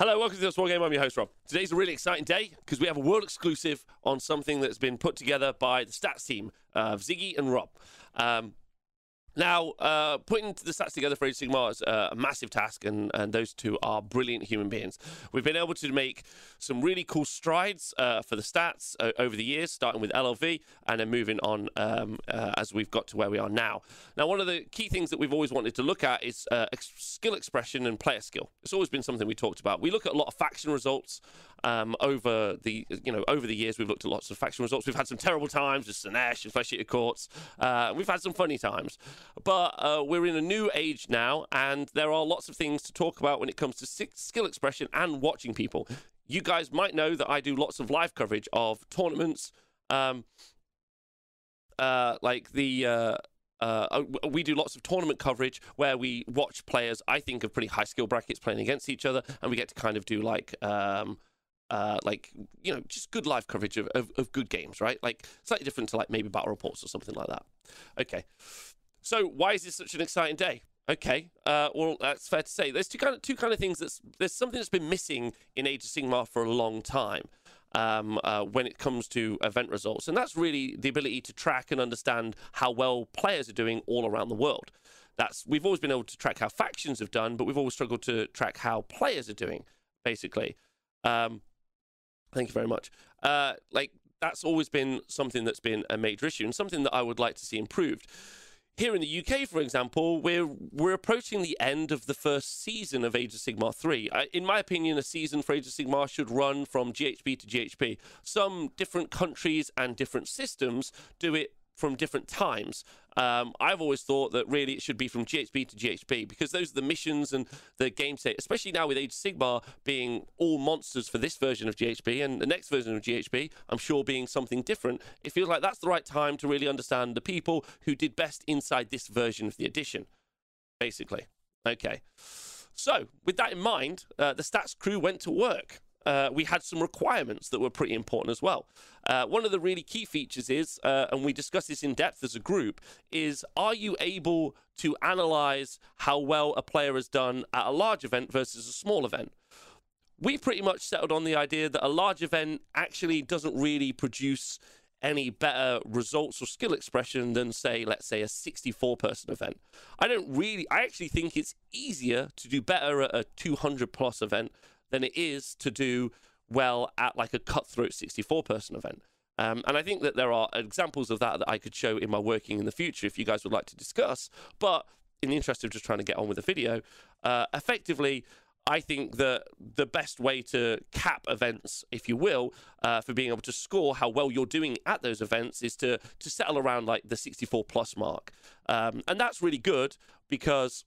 Hello, welcome to the Small Game. I'm your host, Rob. Today's a really exciting day because we have a world exclusive on something that's been put together by the stats team of Ziggy and Rob. Um, now, uh, putting the stats together for Age of Sigmar is uh, a massive task, and, and those two are brilliant human beings. We've been able to make some really cool strides uh, for the stats uh, over the years, starting with LLV and then moving on um, uh, as we've got to where we are now. Now, one of the key things that we've always wanted to look at is uh, ex- skill expression and player skill. It's always been something we talked about. We look at a lot of faction results um, over the you know over the years. We've looked at lots of faction results. We've had some terrible times with Slaanesh and Flesh Courts. we've had some funny times. But uh, we're in a new age now, and there are lots of things to talk about when it comes to skill expression and watching people. You guys might know that I do lots of live coverage of tournaments, um, uh, like the. Uh, uh, we do lots of tournament coverage where we watch players, I think, of pretty high skill brackets playing against each other, and we get to kind of do like um, uh, like you know just good live coverage of, of, of, good games right like slightly different to like maybe battle reports or something like that okay so why is this such an exciting day? Okay, uh, well that's fair to say. There's two kind of two kind of things. That's there's something that's been missing in Age of Sigmar for a long time. Um, uh, when it comes to event results, and that's really the ability to track and understand how well players are doing all around the world. That's we've always been able to track how factions have done, but we've always struggled to track how players are doing. Basically, um, thank you very much. Uh, like that's always been something that's been a major issue and something that I would like to see improved here in the UK, for example, we're we're approaching the end of the first season of Age of Sigmar 3. in my opinion, a season for Age of Sigmar should run from GHB to GHB. Some different countries and different systems do it from different times. Um, I've always thought that really it should be from GHB to GHB because those are the missions and the game state, especially now with Age Sigmar being all monsters for this version of GHB and the next version of GHB, I'm sure being something different. It feels like that's the right time to really understand the people who did best inside this version of the edition, basically. Okay. So, with that in mind, uh, the stats crew went to work uh, we had some requirements that were pretty important as well. Uh, one of the really key features is, uh, and we discussed this in depth as a group, is are you able to analyze how well a player has done at a large event versus a small event? We pretty much settled on the idea that a large event actually doesn't really produce any better results or skill expression than say let's say a 64 person event i don't really i actually think it's easier to do better at a 200 plus event than it is to do well at like a cutthroat 64 person event. Um, and I think that there are examples of that that I could show in my working in the future if you guys would like to discuss. But in the interest of just trying to get on with the video, uh, effectively, I think that the best way to cap events, if you will, uh, for being able to score how well you're doing at those events is to to settle around like the 64 plus mark, um, and that's really good because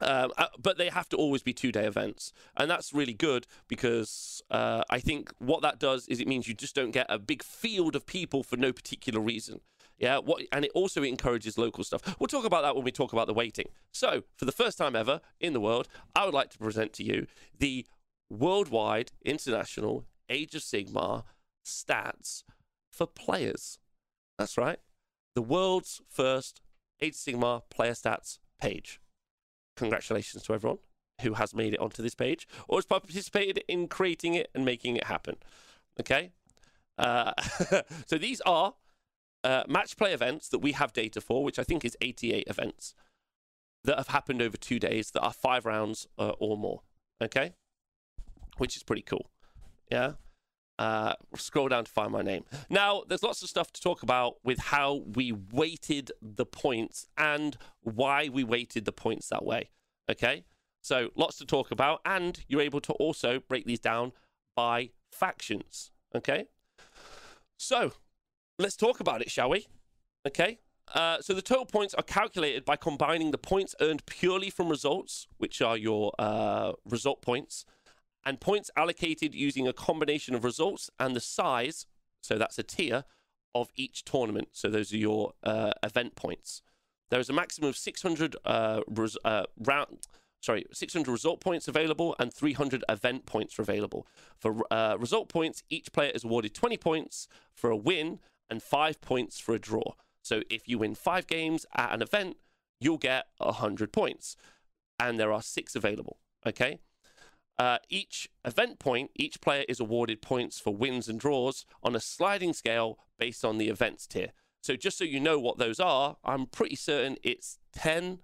um, uh, but they have to always be two day events. And that's really good because uh, I think what that does is it means you just don't get a big field of people for no particular reason. Yeah, what, and it also encourages local stuff. We'll talk about that when we talk about the waiting. So, for the first time ever in the world, I would like to present to you the worldwide international Age of Sigmar stats for players. That's right, the world's first Age of Sigmar player stats page congratulations to everyone who has made it onto this page or has participated in creating it and making it happen. Okay? Uh, so these are uh, match play events that we have data for, which I think is 88 events that have happened over two days that are five rounds uh, or more. Okay? Which is pretty cool. Yeah? Uh, scroll down to find my name. Now, there's lots of stuff to talk about with how we weighted the points and why we weighted the points that way. Okay, so lots to talk about, and you're able to also break these down by factions. Okay, so let's talk about it, shall we? Okay. Uh, so the total points are calculated by combining the points earned purely from results, which are your uh, result points, and points allocated using a combination of results and the size, so that's a tier, of each tournament. So those are your uh, event points. There is a maximum of 600 uh, res- uh, round. Sorry, 600 result points available and 300 event points are available. For uh, result points, each player is awarded 20 points for a win and 5 points for a draw. So if you win 5 games at an event, you'll get 100 points. And there are 6 available. Okay? Uh, each event point, each player is awarded points for wins and draws on a sliding scale based on the events tier. So just so you know what those are, I'm pretty certain it's 10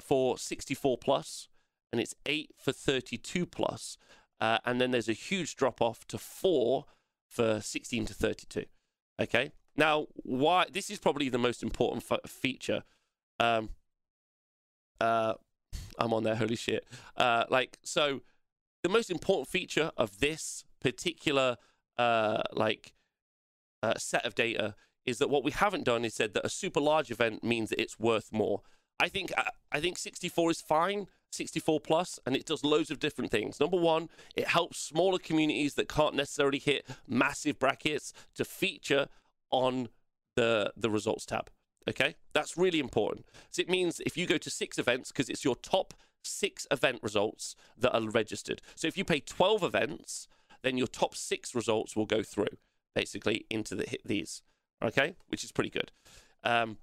for 64 plus, and it's 8 for 32 plus. Uh, and then there's a huge drop off to 4 for 16 to 32. Okay. Now, why this is probably the most important feature. Um, uh, I'm on there. Holy shit! Uh, like so, the most important feature of this particular uh, like uh, set of data is that what we haven't done is said that a super large event means that it's worth more. I think uh, I think 64 is fine, 64 plus, and it does loads of different things. Number one, it helps smaller communities that can't necessarily hit massive brackets to feature on the the results tab. Okay, that's really important. So it means if you go to six events, because it's your top six event results that are registered. So if you pay 12 events, then your top six results will go through basically into the hit these. Okay, which is pretty good. Um,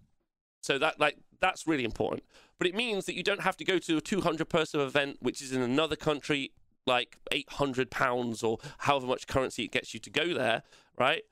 so that like that's really important. But it means that you don't have to go to a 200 person event, which is in another country, like 800 pounds or however much currency it gets you to go there, right?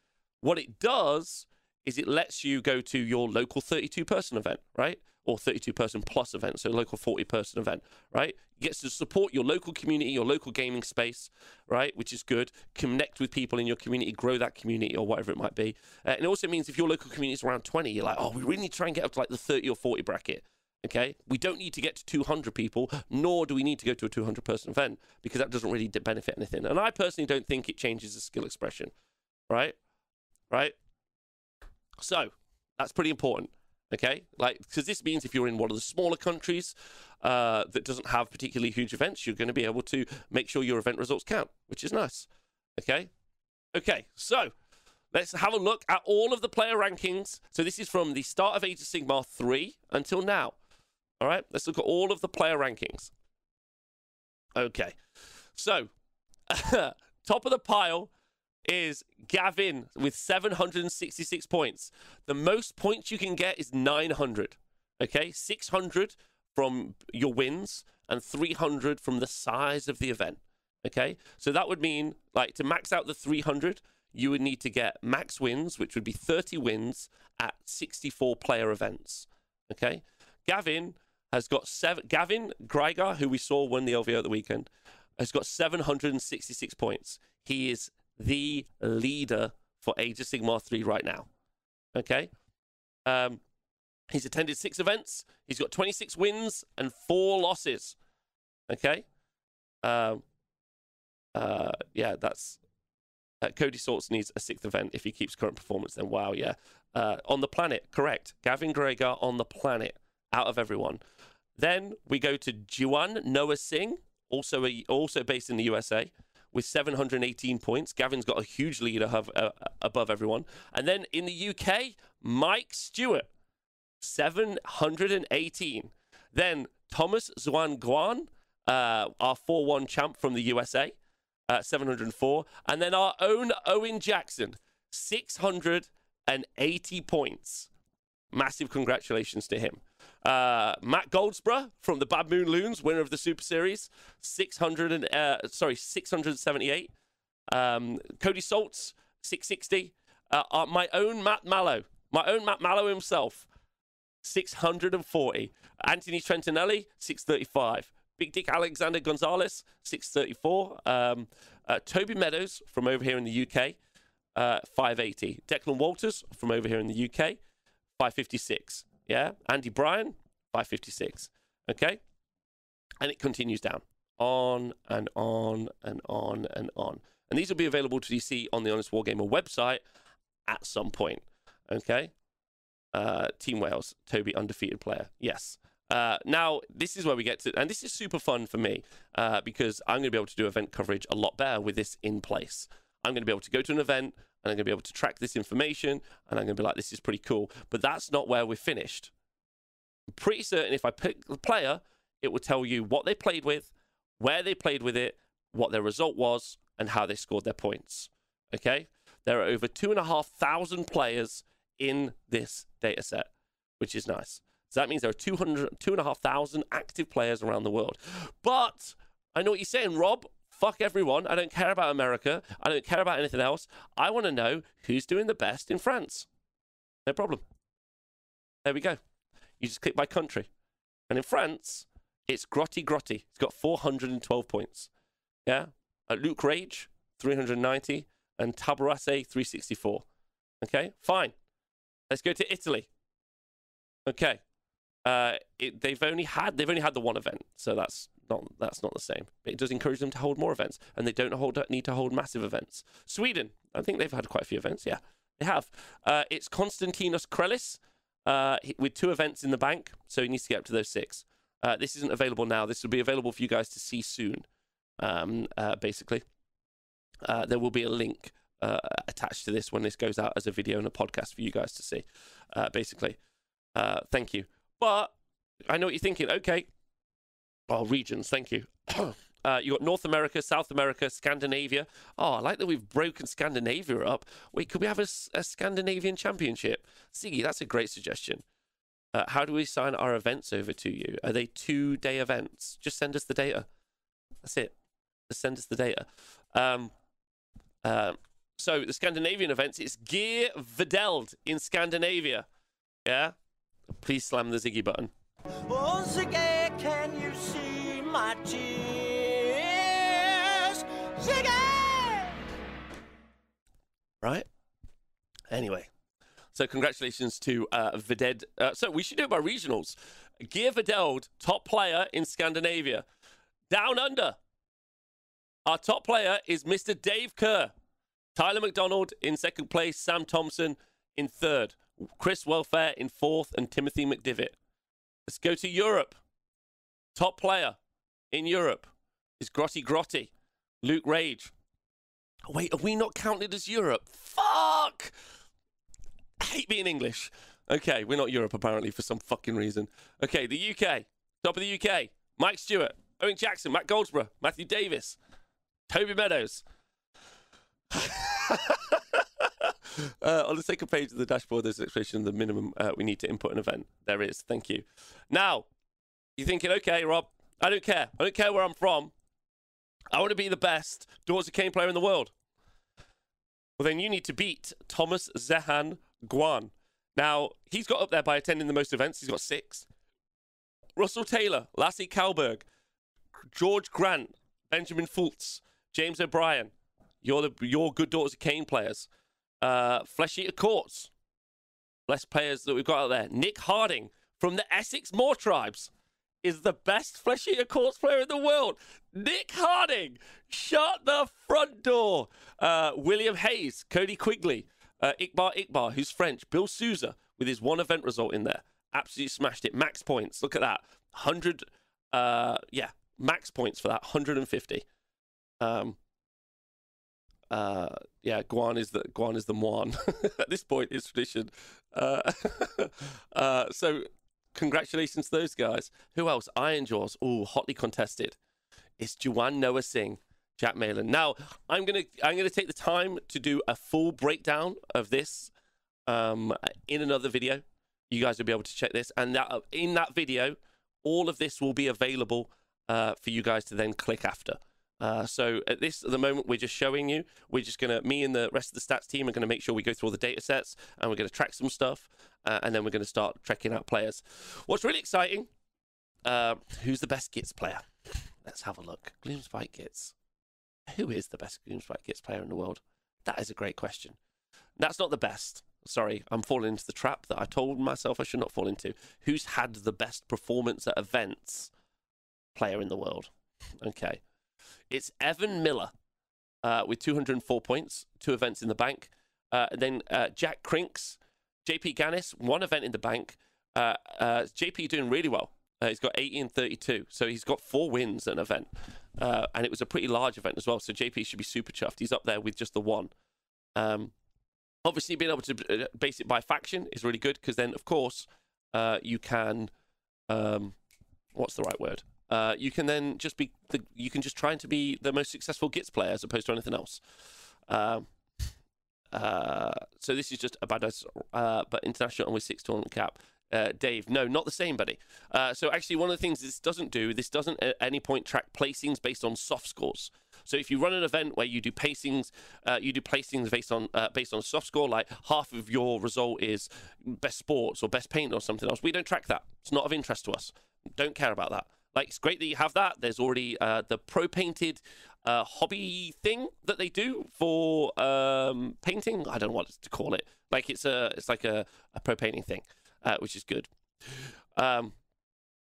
What it does is it lets you go to your local 32 person event, right? Or 32 person plus event, so local 40 person event, right? Gets to support your local community, your local gaming space, right? Which is good. Connect with people in your community, grow that community or whatever it might be. Uh, and it also means if your local community is around 20, you're like, oh, we really need to try and get up to like the 30 or 40 bracket. Okay, we don't need to get to 200 people, nor do we need to go to a 200 person event because that doesn't really benefit anything. And I personally don't think it changes the skill expression, right? Right? So that's pretty important. Okay, like because this means if you're in one of the smaller countries uh, that doesn't have particularly huge events, you're going to be able to make sure your event results count, which is nice. Okay, okay, so let's have a look at all of the player rankings. So this is from the start of Age of Sigmar 3 until now. All right, let's look at all of the player rankings. Okay, so top of the pile is Gavin with 766 points. The most points you can get is 900. Okay, 600 from your wins and 300 from the size of the event. Okay, so that would mean like to max out the 300, you would need to get max wins, which would be 30 wins at 64 player events. Okay, Gavin has got seven. Gavin Greiger, who we saw win the LVO at the weekend, has got 766 points. He is the leader for Age of Sigmar 3 right now. Okay? Um, he's attended six events. He's got 26 wins and four losses. Okay? Um, uh, yeah, that's. Uh, Cody Sorts needs a sixth event if he keeps current performance. Then wow, yeah. Uh, on the planet, correct. Gavin Gregor on the planet, out of everyone. Then we go to Juan Noah Singh, also a, also based in the USA with 718 points. Gavin's got a huge lead above, uh, above everyone. And then in the UK, Mike Stewart, 718. Then Thomas Zuan Guan, uh, our 4 1 champ from the USA, uh, 704. And then our own Owen Jackson, 680 points. Massive congratulations to him. Uh, Matt Goldsborough from the Bad Moon Loons, winner of the Super Series, 600 and, uh, sorry, 678. Um, Cody Salts, 660. Uh, uh, my own Matt Mallow, my own Matt Mallow himself, 640. Anthony Trentinelli, 635. Big Dick Alexander Gonzalez, 634. Um, uh, Toby Meadows from over here in the UK, uh, 580. Declan Walters from over here in the UK, 556. Yeah. Andy Bryan, 556. Okay. And it continues down on and on and on and on. And these will be available to see on the Honest Wargamer website at some point. Okay. Uh, Team Wales, Toby, undefeated player. Yes. Uh, now, this is where we get to, and this is super fun for me uh, because I'm going to be able to do event coverage a lot better with this in place. I'm going to be able to go to an event, and I'm going to be able to track this information and I'm going to be like, this is pretty cool. But that's not where we're finished. I'm pretty certain if I pick the player, it will tell you what they played with, where they played with it, what their result was, and how they scored their points. Okay? There are over two and a half thousand players in this data set, which is nice. So that means there are 200, two and a half thousand active players around the world. But I know what you're saying, Rob. Fuck everyone. I don't care about America. I don't care about anything else. I want to know who's doing the best in France. No problem. There we go. You just click by country. And in France, it's Grotti Grotti. He's got 412 points. Yeah. Uh, Luke Rage, 390. And Tabarase, 364. Okay, fine. Let's go to Italy. Okay. Uh, it, they've only had they've only had the one event, so that's not that's not the same. It does encourage them to hold more events, and they don't hold need to hold massive events. Sweden, I think they've had quite a few events. Yeah, they have. Uh, it's Konstantinos Krelis uh, with two events in the bank, so he needs to get up to those six. Uh, this isn't available now. This will be available for you guys to see soon. Um, uh, basically, uh, there will be a link uh, attached to this when this goes out as a video and a podcast for you guys to see. Basically, thank you. But I know what you're thinking. Okay, oh, regions. Thank you. Uh, you got North America, South America, Scandinavia. Oh, I like that we've broken Scandinavia up. Wait, could we have a, a Scandinavian championship? Ziggy, that's a great suggestion. Uh, how do we sign our events over to you? Are they two day events? Just send us the data. That's it. Just send us the data. Um, uh, so the Scandinavian events, it's Gear Videld in Scandinavia. Yeah? Please slam the Ziggy button. You see my tears? Ziggy! Right? Anyway. So congratulations to uh, Vided. Uh, so we should do it by regionals. Gear Videld, top player in Scandinavia. Down under. Our top player is Mr. Dave Kerr. Tyler McDonald in second place, Sam Thompson in third, Chris Welfare in fourth, and Timothy McDivitt. Let's go to Europe. Top player in Europe is Grotty Grotty, Luke Rage. Wait, are we not counted as Europe? Fuck! I hate being English. Okay, we're not Europe apparently for some fucking reason. Okay, the UK. Top of the UK. Mike Stewart, Owen Jackson, Matt Goldsborough, Matthew Davis, Toby Meadows, uh, on the second page of the dashboard, there's an explanation of the minimum uh, we need to input an event. There is. Thank you. Now, you're thinking, okay, Rob, I don't care. I don't care where I'm from. I want to be the best Daughters of Khaine player in the world. Well, then you need to beat Thomas Zehan Guan. Now, he's got up there by attending the most events. He's got six. Russell Taylor, Lassie Kalberg, George Grant, Benjamin Fultz, James O'Brien, you're the your good daughters of Khaine players. Uh, Flesh Eater Courts. Best players that we've got out there. Nick Harding from the Essex Moor Tribes is the best Flesh Eater Courts player in the world. Nick Harding, shut the front door. Uh, William Hayes, Cody Quigley, uh, Ikbar Ikbar, who's French, Bill Souza with his one event result in there. Absolutely smashed it. Max points. Look at that. 100, uh, yeah, max points for that. 150. Um, uh, yeah, Guan is the Guan is the Moan. At this point, it's tradition. Uh, uh, so, congratulations to those guys. Who else? Ironjawz. Oh, hotly contested. It's Juwan Noah Singh, Jack Malin. Now, I'm gonna I'm gonna take the time to do a full breakdown of this um, in another video. You guys will be able to check this, and that in that video, all of this will be available uh, for you guys to then click after. Uh, so at this at the moment, we're just showing you. We're just gonna me and the rest of the stats team are gonna make sure we go through all the data sets and we're gonna track some stuff, uh, and then we're gonna start tracking out players. What's really exciting? Uh, who's the best Gits player? Let's have a look. Gloomspite Gits. Who is the best Gloomspite Gits player in the world? That is a great question. That's not the best. Sorry, I'm falling into the trap that I told myself I should not fall into. Who's had the best performance at events player in the world? Okay. It's Evan Miller uh, with 204 points, two events in the bank. Uh, then uh, Jack Crinks, JP Gannis, one event in the bank. Uh, uh, JP doing really well. Uh, he's got 80 and 32, so he's got four wins at an event, and it was a pretty large event as well. So JP should be super chuffed. He's up there with just the one. Um, obviously, being able to base it by faction is really good because then, of course, you can. Um, what's the right word? Uh, you can then just be the, you can just try to be the most successful Gits player as opposed to anything else. Um, uh, so this is just a badass, uh, but international and with six tournament cap. uh, Dave. No, not the same, buddy. Uh, so actually, one of the things this doesn't do, this doesn't at any point track placings based on soft scores. So if you run an event where you do pacings, uh, you do placings based on uh, based on soft score, like half of your result is best sports or best paint or something else. We don't track that. It's not of interest to us. Don't care about that. Like it's great that you have that. There's already uh, the pro painted uh, hobby thing that they do for um, painting. I don't know what to call it. Like it's a it's like a, a pro painting thing, uh, which is good. Um,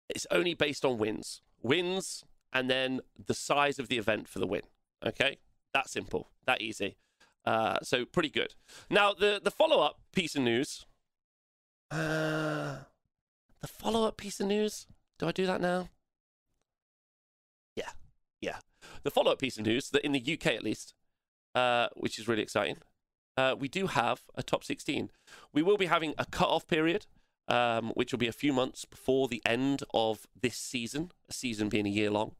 it's only based on wins, wins, and then the size of the event for the win. Okay, that simple, that easy. Uh, so pretty good. Now the the follow up piece of news. Uh, the follow up piece of news. Do I do that now? Yeah. The follow up piece of news that in the UK at least, uh, which is really exciting, uh, we do have a top 16. We will be having a cut off period, um, which will be a few months before the end of this season, a season being a year long.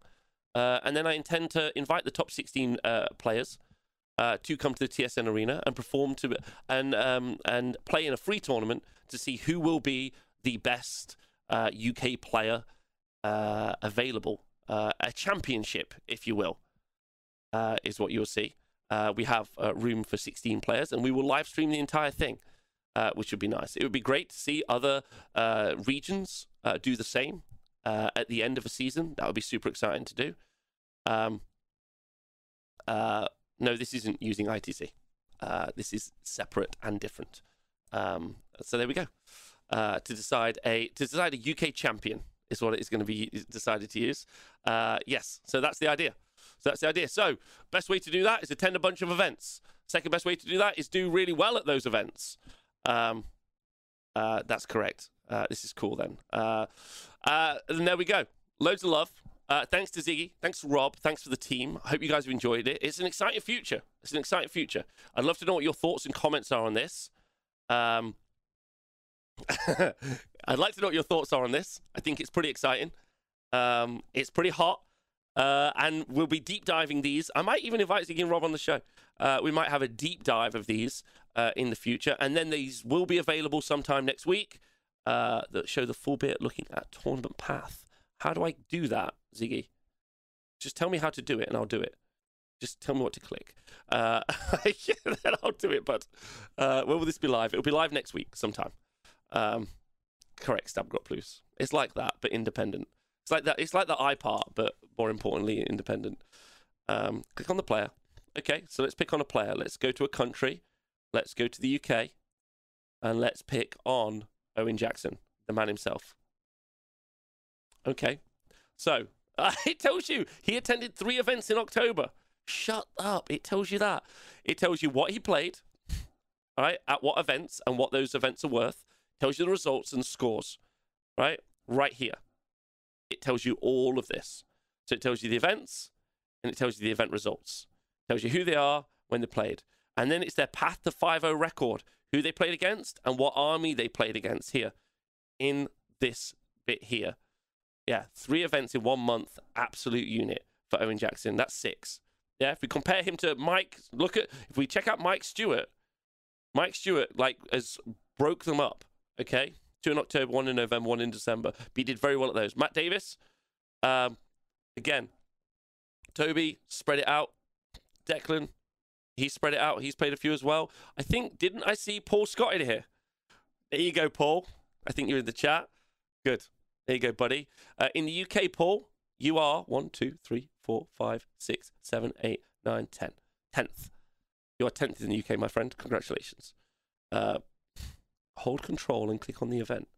Uh, and then I intend to invite the top 16 uh, players uh, to come to the TSN arena and perform to and um, and play in a free tournament to see who will be the best UK uh, player available. Uh, a championship, if you will, is what you'll see. we have room for 16 players, and we will live stream the entire thing. Uh, which would be nice. It would be great to see other uh, regions uh, do the same at the end of a season. That would be super exciting to do. Um, no, this isn't using ITC. this is separate and different. Um, so there we go. to decide a to decide a UK champion is what it is going to be decided to use. Uh, yes, so that's the idea. So that's the idea. So best way to do that is attend a bunch of events. Second best way to do that is do really well at those events. Um, uh, that's correct. Uh, this is cool then. Uh, uh, and there we go. Loads of love. Uh, thanks to Ziggy. Thanks to Rob. Thanks for the team. I hope you guys have enjoyed it. It's an exciting future. It's an exciting future. I'd love to know what your thoughts and comments are on this. Um, I'd like to know what your thoughts are on this. I think it's pretty exciting. Um, it's pretty hot. Uh, and we'll be deep diving these. I might even invite Ziggy and Rob on the show. Uh, we might have a deep dive of these uh, in the future. And then these will be available sometime next week uh, that show the full bit looking at tournament path. How do I do that, Ziggy? Just tell me how to do it and I'll do it. Just tell me what to click. Uh, yeah, then I'll do it. But uh, when will this be live? It'll be live next week sometime. Um, correct, Stabgrot Plus. It's like that, but independent. It's like that. It's like the I part, but more importantly, independent. Um, click on the player. Okay, so let's pick on a player. Let's go to a country. Let's go to the UK, and let's pick on Owen Jackson, the man himself. Okay, so uh, it tells you he attended three events in October. Shut up! It tells you that. It tells you what he played, all right, at what events, and what those events are worth tells you the results and scores, right? Right here. It tells you all of this. So it tells you the events and it tells you the event results. It tells you who they are when they played. And then it's their path to 5 0 record, who they played against and what army they played against here in this bit here. Yeah, three events in one month, absolute unit for Owen Jackson. That's six. Yeah, if we compare him to Mike, look at, if we check out Mike Stewart, Mike Stewart, like, has broke them up Okay, two in October, one in November, one in December. But he did very well at those. Matt Davis, um, again, Toby spread it out. Declan, he spread it out. He's played a few as well. I think didn't I see Paul Scott in here? There you go, Paul. I think you're in the chat. Good. There you go, buddy. Uh, in the UK, Paul, you are one, two, three, four, five, six, seven, eight, nine, ten. Tenth. You are tenth in the UK, my friend. Congratulations. Uh, hold control and click on the event.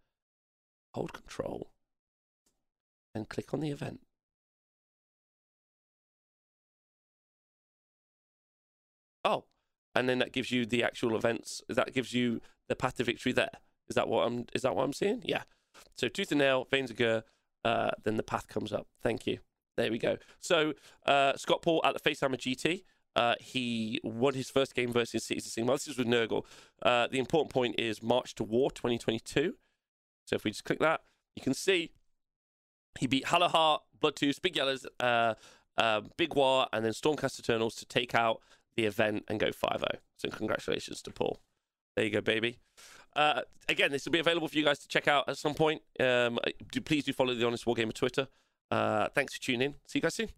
Hold control and click on the event. Oh, and then that gives you the actual events. That gives you the path to victory there. Is that what I'm? Is that what I'm seeing? Yeah. So tooth and nail, veins of Ghur, uh, then the path comes up. Thank you. There we go. So uh, Scott Paul at the Facehammer GT. Uh, he won his first game versus Caesar Sigma. This is with Nurgle. Uh, the important point is March to War 2022. So if we just click that, you can see he beat Hallowheart, Bloodtooth, Big Yellows, uh, uh, Big War, and then Stormcast Eternals to take out the event and go 5 0. So congratulations to Paul. There you go, baby. uh, again, this will be available for you guys to check out at some point. Um, do, please do follow the Honest War Wargamer Twitter. Uh, thanks for tuning in. See you guys soon.